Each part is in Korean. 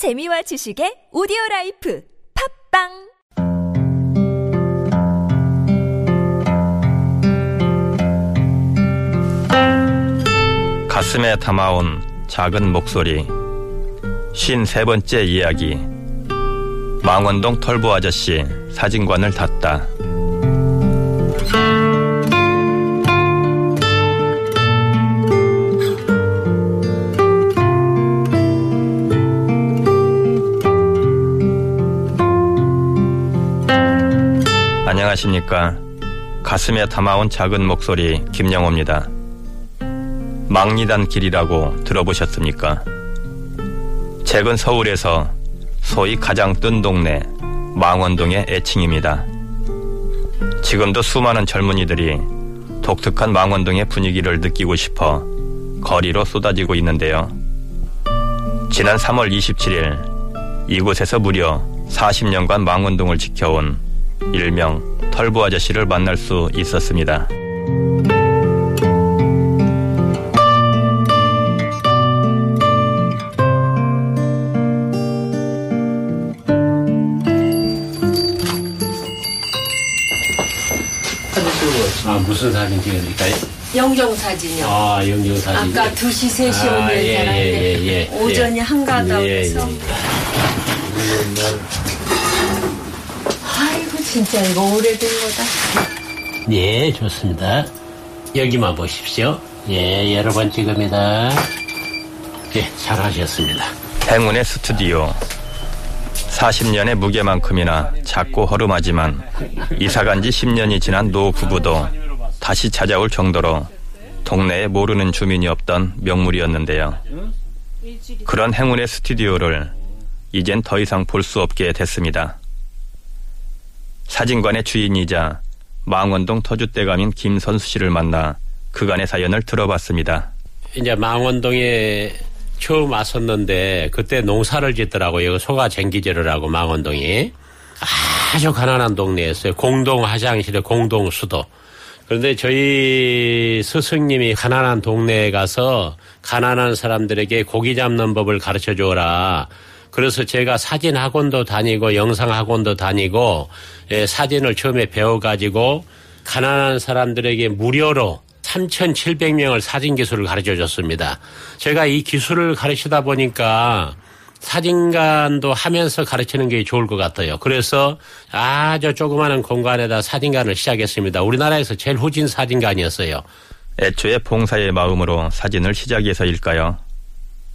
재미와 지식의 오디오 life 팟빵! 가슴에 담아온 작은 목소리 쉰 세 번째 이야기. 망원동 털보 아저씨 사진관을 닫다 안녕하십니까 가슴에 담아온 작은 목소리 김영호입니다 망리단 길이라고 들어보셨습니까? 최근 서울에서 소위 가장 뜬 동네 망원동의 애칭입니다. 지금도 수많은 젊은이들이 독특한 망원동의 분위기를 느끼고 싶어 거리로 쏟아지고 있는데요. 지난 3월 27일 이곳에서 무려 40년간 망원동을 지켜온 일명 털보 아저씨를 만날 수 있었습니다. 사진 찍어 아, 무슨 사진 찍으니까요? 영정 사진이요. 아, 영정 사진. 아까 2시, 3시 아, 오면 예, 예, 예, 예. 오전이 예. 한가하다고 예, 해서 예. 아이고 진짜 이거 오래된 거다. 예, 좋습니다. 여기만 보십시오. 예, 여러 번 찍습니다. 예, 잘하셨습니다. 행운의 스튜디오 40년의 무게만큼이나 작고 허름하지만 이사간 지 10년이 지난 노 부부도 다시 찾아올 정도로 동네에 모르는 주민이 없던 명물이었는데요. 그런 행운의 스튜디오를 이젠 더 이상 볼 수 없게 됐습니다. 사진관의 주인이자 망원동 터줏대감인 김선수 씨를 만나 그간의 사연을 들어봤습니다. 이제 망원동에 처음 왔었는데 그때 농사를 짓더라고요. 소가 쟁기제를 하고 망원동이 아주 가난한 동네였어요. 공동 화장실에 공동 수도. 그런데 저희 스승님이 가난한 동네에 가서 가난한 사람들에게 고기 잡는 법을 가르쳐 줘라. 그래서 제가 사진 학원도 다니고 영상 학원도 다니고 예, 사진을 처음에 배워가지고 가난한 사람들에게 무료로 3,700명을 사진 기술을 가르쳐 줬습니다. 제가 이 기술을 가르치다 보니까 사진관도 하면서 가르치는 게 좋을 것 같아요. 그래서 아주 조그마한 공간에다 사진관을 시작했습니다. 우리나라에서 제일 후진 사진관이었어요. 애초에 봉사의 마음으로 사진을 시작해서일까요?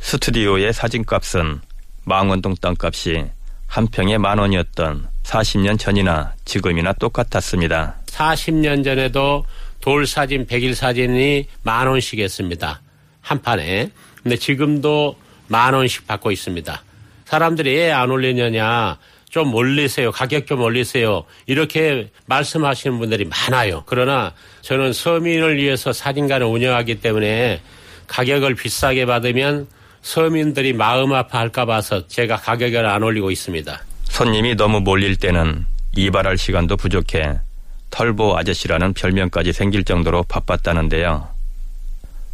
스튜디오의 사진값은 망원동 땅값이 한 평에 만 원이었던 40년 전이나 지금이나 똑같았습니다. 40년 전에도 돌 사진, 백일 사진이 만 원씩 했습니다. 한 판에. 근데 지금도 만 원씩 받고 있습니다. 사람들이 왜 안 올리느냐. 좀 올리세요. 가격 좀 올리세요. 이렇게 말씀하시는 분들이 많아요. 그러나 저는 서민을 위해서 사진관을 운영하기 때문에 가격을 비싸게 받으면 서민들이 마음 아파할까 봐서 제가 가격을 안 올리고 있습니다. 손님이 너무 몰릴 때는 이발할 시간도 부족해 털보 아저씨라는 별명까지 생길 정도로 바빴다는데요.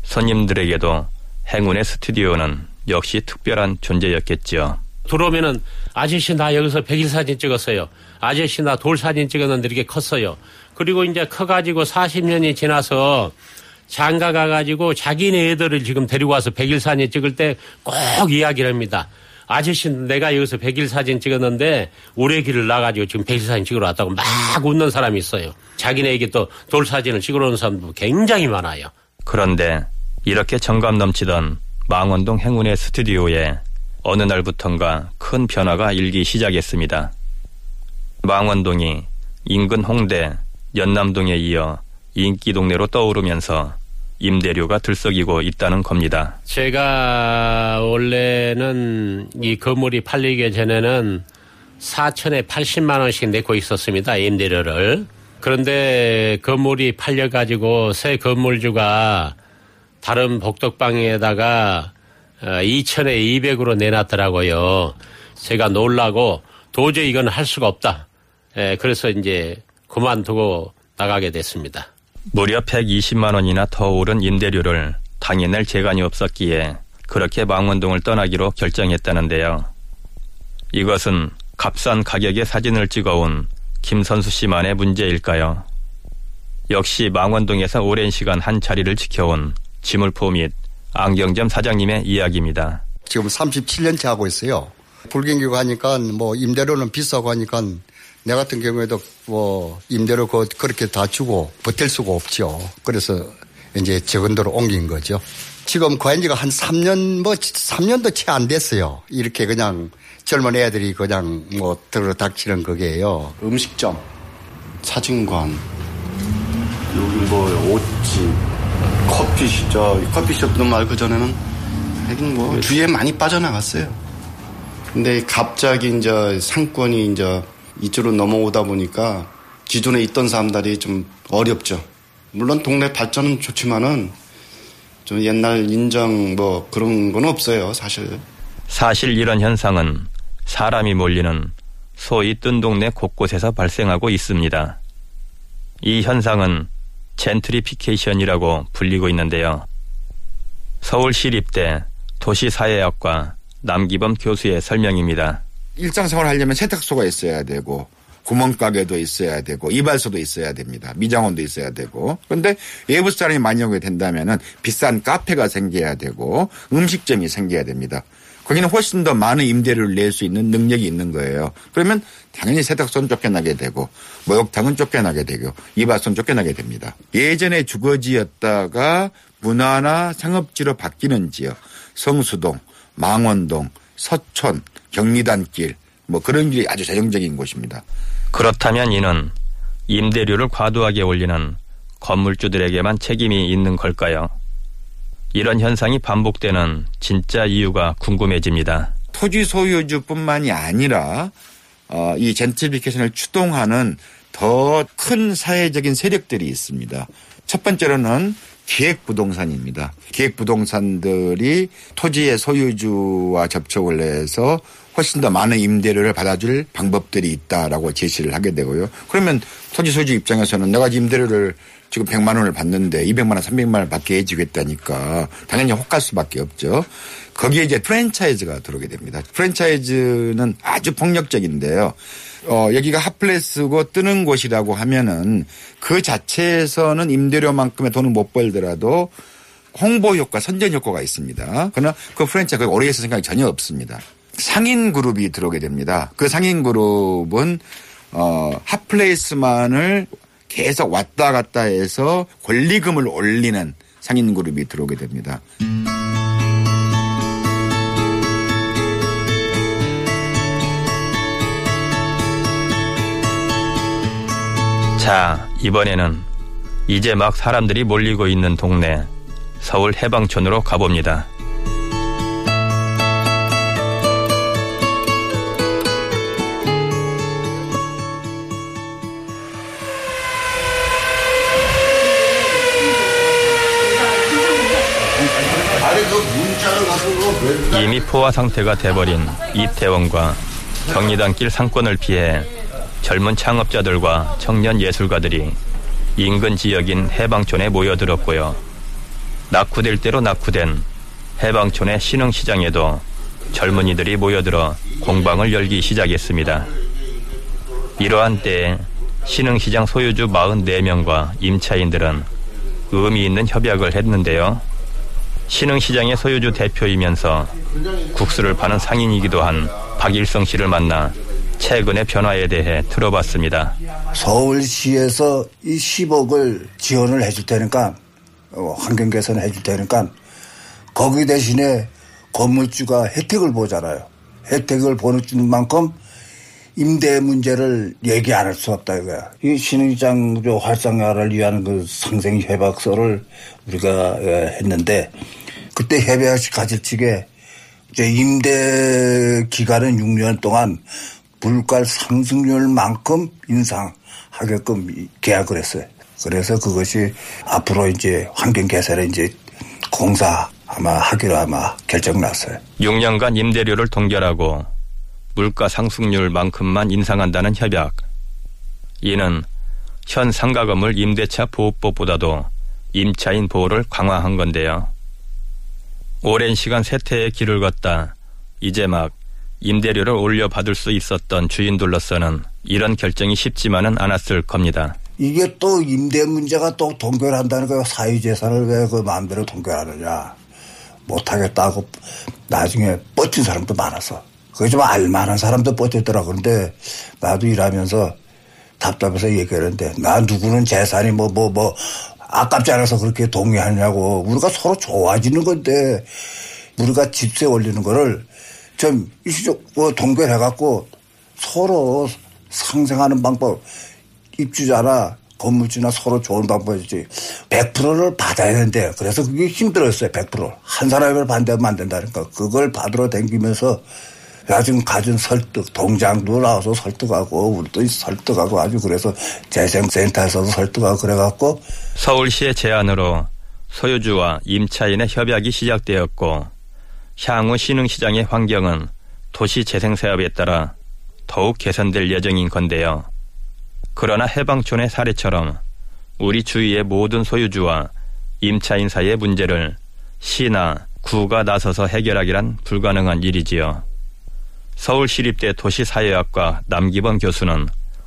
손님들에게도 행운의 스튜디오는 역시 특별한 존재였겠지요. 들어오면은 아저씨 나 여기서 백일 사진 찍었어요. 아저씨 나 돌 사진 찍었는데 이렇게 컸어요. 그리고 이제 커가지고 40년이 지나서 장가 가가지고 자기네 애들을 지금 데리고 와서 백일 사진 찍을 때 꼭 이야기를 합니다. 아저씨 내가 여기서 백일 사진 찍었는데 올해 길을 나가지고 지금 백일 사진 찍으러 왔다고 막 웃는 사람이 있어요. 자기네에게 또 돌 사진을 찍으러 오는 사람도 굉장히 많아요. 그런데 이렇게 정감 넘치던 망원동 행운의 스튜디오에 어느 날부턴가 큰 변화가 일기 시작했습니다. 망원동이 인근 홍대, 연남동에 이어 인기 동네로 떠오르면서 임대료가 들썩이고 있다는 겁니다. 제가 원래는 이 건물이 팔리기 전에는 4천에 80만 원씩 내고 있었습니다. 임대료를. 그런데 건물이 팔려가지고 새 건물주가 다른 복덕방에다가 2천에 200으로 내놨더라고요. 제가 놀라고 도저히 이건 할 수가 없다. 예, 그래서 이제 그만두고 나가게 됐습니다. 무려 120만 원이나 더 오른 임대료를 당해 낼 재간이 없었기에 그렇게 망원동을 떠나기로 결정했다는데요. 이것은 값싼 가격의 사진을 찍어온 김선수 씨만의 문제일까요? 역시 망원동에서 오랜 시간 한 자리를 지켜온 지물포 및 안경점 사장님의 이야기입니다. 지금 37년째 하고 있어요. 불경기고 하니까 뭐 임대료는 비싸고 하니까 내 같은 경우에도 뭐 임대료 그렇게 다 주고 버틸 수가 없죠. 그래서 이제 적은도로 옮긴 거죠. 지금 과인지가 한 3년 뭐 3년도 채 안 됐어요. 이렇게 그냥 젊은 애들이 그냥 뭐 들어 닥치는 거게요. 음식점, 사진관, 여기 뭐 옷집, 커피숍, 저 커피숍도 말고 전에는 하긴 뭐 주위에 많이 빠져나갔어요. 근데 갑자기 이제 상권이 이제 이쪽으로 넘어오다 보니까 기존에 있던 사람들이 좀 어렵죠. 물론 동네 발전은 좋지만은 좀 옛날 인정 뭐 그런 건 없어요, 사실. 사실 이런 현상은 사람이 몰리는 소위 뜬 동네 곳곳에서 발생하고 있습니다. 이 현상은 젠트리피케이션이라고 불리고 있는데요. 서울시립대 도시사회학과 남기범 교수의 설명입니다. 일상생활 하려면 세탁소가 있어야 되고 구멍가게도 있어야 되고 이발소도 있어야 됩니다. 미장원도 있어야 되고. 그런데 외부 사람이 많이 오게 된다면은 비싼 카페가 생겨야 되고 음식점이 생겨야 됩니다. 거기는 훨씬 더 많은 임대료를 낼 수 있는 능력이 있는 거예요. 그러면 당연히 세탁소는 쫓겨나게 되고 목욕탕은 쫓겨나게 되고 이발소는 쫓겨나게 됩니다. 예전에 주거지였다가 문화나 상업지로 바뀌는 지역 성수동, 망원동, 서촌, 경리단길 뭐 그런 길이 아주 전형적인 곳입니다. 그렇다면 이는 임대료를 과도하게 올리는 건물주들에게만 책임이 있는 걸까요? 이런 현상이 반복되는 진짜 이유가 궁금해집니다. 토지 소유주뿐만이 아니라 어, 이 젠트리피케이션을 추동하는 더 큰 사회적인 세력들이 있습니다. 첫 번째로는 기획부동산입니다. 기획부동산들이 토지의 소유주와 접촉을 해서 훨씬 더 많은 임대료를 받아줄 방법들이 있다라고 제시를 하게 되고요. 그러면 토지 소유주 입장에서는 내가 임대료를 지금 100만 원을 받는데 200만 원, 300만 원을 받게 해주겠다니까 당연히 혹할 수밖에 없죠. 거기에 이제 프랜차이즈가 들어오게 됩니다. 프랜차이즈는 아주 폭력적인데요. 어, 여기가 핫플레스고 뜨는 곳이라고 하면은 그 자체에서는 임대료만큼의 돈을 못 벌더라도 홍보 효과, 선전 효과가 있습니다. 그러나 그 프랜차이즈가 오래 있을 생각이 전혀 없습니다. 상인 그룹이 들어오게 됩니다. 그 상인 그룹은 어, 핫플레이스만을 계속 왔다 갔다 해서 권리금을 올리는 상인 그룹이 들어오게 됩니다. 자, 이번에는 이제 막 사람들이 몰리고 있는 동네 서울 해방촌으로 가봅니다. 이미 포화 상태가 돼버린 이태원과 경리단길 상권을 피해 젊은 창업자들과 청년 예술가들이 인근 지역인 해방촌에 모여들었고요. 낙후될 대로 낙후된 해방촌의 신흥시장에도 젊은이들이 모여들어 공방을 열기 시작했습니다. 이러한 때에 신흥시장 소유주 44명과 임차인들은 의미 있는 협약을 했는데요. 신흥시장의 소유주 대표이면서 국수를 파는 상인이기도 한 박일성 씨를 만나 최근의 변화에 대해 들어봤습니다. 서울시에서 이 10억을 지원을 해줄 테니까 어, 환경 개선 해줄 테니까 거기 대신에 건물주가 혜택을 보잖아요. 혜택을 보는 만큼 임대 문제를 얘기 안 할 수 없다 이거야. 이 신흥장 활성화를 위한 그 상생 협약서를 우리가 예, 했는데 그때 협약 가질 측에 이제 임대 기간은 6년 동안 물가 상승률만큼 인상하게끔 계약을 했어요. 그래서 그것이 앞으로 이제 환경 개선에 이제 공사 아마 하기로 아마 결정 났어요. 6년간 임대료를 동결하고 물가 상승률만큼만 인상한다는 협약. 이는 현 상가 건물 임대차 보호법보다도 임차인 보호를 강화한 건데요. 오랜 시간 세태의 길을 걷다 이제 막 임대료를 올려받을 수 있었던 주인들로서는 이런 결정이 쉽지만은 않았을 겁니다. 이게 또 임대 문제가 또 동결한다는 거예요. 사유재산을 왜 그 마음대로 동결하느냐. 못하겠다고 나중에 뻗친 사람도 많았어. 그게 좀 알만한 사람도 뻗쳤더라. 그런데 나도 일하면서 답답해서 얘기하는데 나 누구는 재산이 뭐, 뭐, 뭐, 아깝지 않아서 그렇게 동의하냐고. 우리가 서로 좋아지는 건데 우리가 집세 올리는 거를 좀 일시적으로 동결 해갖고 서로 상생하는 방법 입주자나 건물주나 서로 좋은 방법이지. 100%를 받아야 되는데 그래서 그게 힘들었어요 100%한 사람을 반대하면 안 된다니까 그걸 받으러 댕기면서 나중 가진 설득 동장도 나와서 설득하고 우리도 설득하고 아주 그래서 재생센터에서도 설득하고 그래갖고 서울시의 제안으로 소유주와 임차인의 협약이 시작되었고 향후 신흥시장의 환경은 도시 재생사업에 따라 더욱 개선될 예정인 건데요. 그러나 해방촌의 사례처럼 우리 주위의 모든 소유주와 임차인 사이의 문제를 시나 구가 나서서 해결하기란 불가능한 일이지요. 서울시립대 도시사회학과 남기범 교수는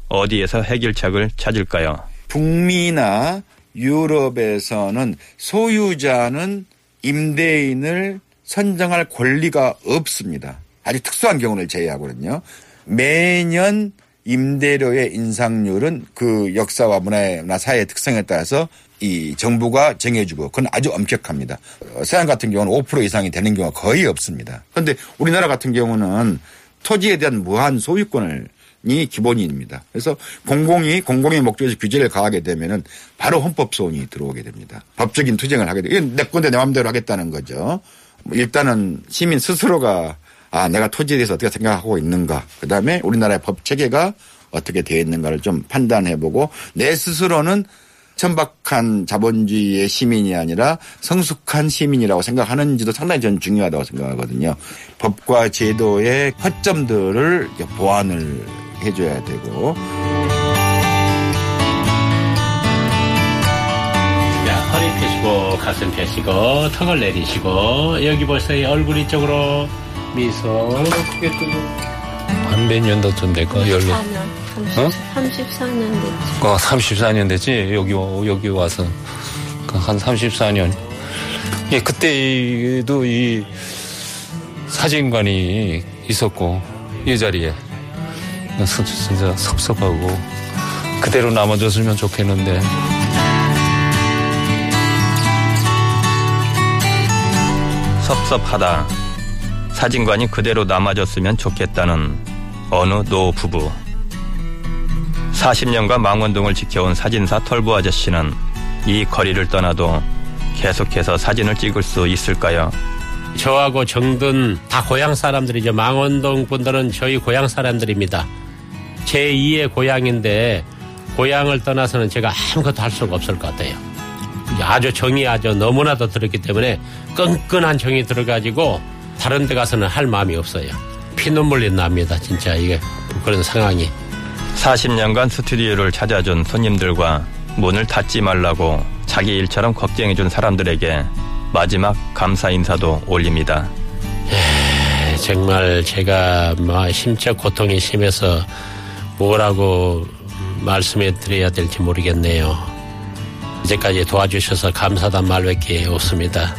어디에서 해결책을 찾을까요? 북미나 유럽에서는 소유자는 임대인을 선정할 권리가 없습니다. 아주 특수한 경우를 제외하거든요. 매년 임대료의 인상률은 그 역사와 문화나 사회의 특성에 따라서 이 정부가 정해주고 그건 아주 엄격합니다. 어, 서양 같은 경우는 5% 이상이 되는 경우가 거의 없습니다. 그런데 우리나라 같은 경우는 토지에 대한 무한 소유권을 이 기본입니다. 그래서 공공이 공공의 목적에서 규제를 가하게 되면은 바로 헌법 소원이 들어오게 됩니다. 법적인 투쟁을 하게 돼. 이건 내 건데 내 마음대로 하겠다는 거죠. 뭐 일단은 시민 스스로가 아 내가 토지에 대해서 어떻게 생각하고 있는가. 그다음에 우리나라의 법 체계가 어떻게 되어 있는가를 좀 판단해보고 내 스스로는 천박한 자본주의의 시민이 아니라 성숙한 시민이라고 생각하는지도 상당히 저는 중요하다고 생각하거든요. 법과 제도의 허점들을 보완을 해줘야 되고. 펴시고, 가슴 펴시고, 턱을 내리시고, 여기 보세요. 얼굴 이쪽으로 미소 크게 뜨고. 한몇 년도쯤 될까? 열로. 34년. 어? 34년 됐지. 어, 34년 됐지? 여기, 와- 여기 와서. 그한 34년. 예, 그때도 이 사진관이 있었고, 이 자리에. 진짜 섭섭하고, 그대로 남아줬으면 좋겠는데. 섭섭하다. 사진관이 그대로 남아졌으면 좋겠다는 어느 노 부부. 40년간 망원동을 지켜온 사진사 털보 아저씨는 이 거리를 떠나도 계속해서 사진을 찍을 수 있을까요? 저하고 정든 다 고향 사람들이죠. 망원동 분들은 저희 고향 사람들입니다. 제 2의 고향인데 고향을 떠나서는 제가 아무것도 할 수가 없을 것 같아요. 아주 정이 아주 너무나도 들었기 때문에 끈끈한 정이 들어가지고 다른 데 가서는 할 마음이 없어요. 피눈물이 납니다. 진짜 이게 그런 상황이. 40년간 스튜디오를 찾아준 손님들과 문을 닫지 말라고 자기 일처럼 걱정해준 사람들에게 마지막 감사 인사도 올립니다. 에, 정말 제가 뭐 심적 고통이 심해서 뭐라고 말씀해 드려야 될지 모르겠네요. 이제까지 도와주셔서 감사단 말밖에 없습니다.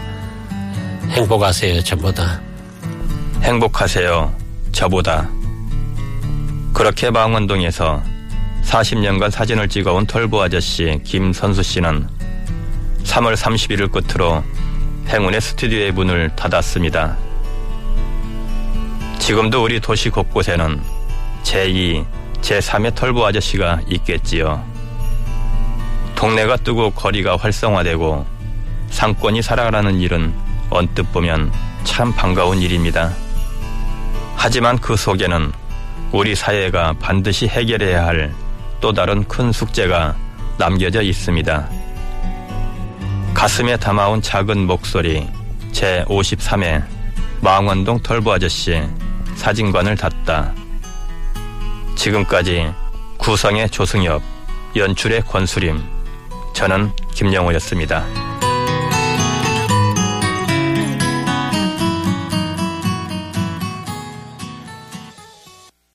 행복하세요, 전부 다. 행복하세요. 저보다. 그렇게 망원동에서 40년간 사진을 찍어온 털보 아저씨 김선수 씨는 3월 31일 끝으로 행운의 스튜디오의 문을 닫았습니다. 지금도 우리 도시 곳곳에는 제2, 제3의 털보 아저씨가 있겠지요. 동네가 뜨고 거리가 활성화되고 상권이 살아가는 일은 언뜻 보면 참 반가운 일입니다. 하지만 그 속에는 우리 사회가 반드시 해결해야 할 또 다른 큰 숙제가 남겨져 있습니다. 가슴에 담아온 작은 목소리 제53회 망원동 털보 아저씨 사진관을 닫다. 지금까지 구성의 조승엽, 연출의 권수림, 저는 김영호였습니다.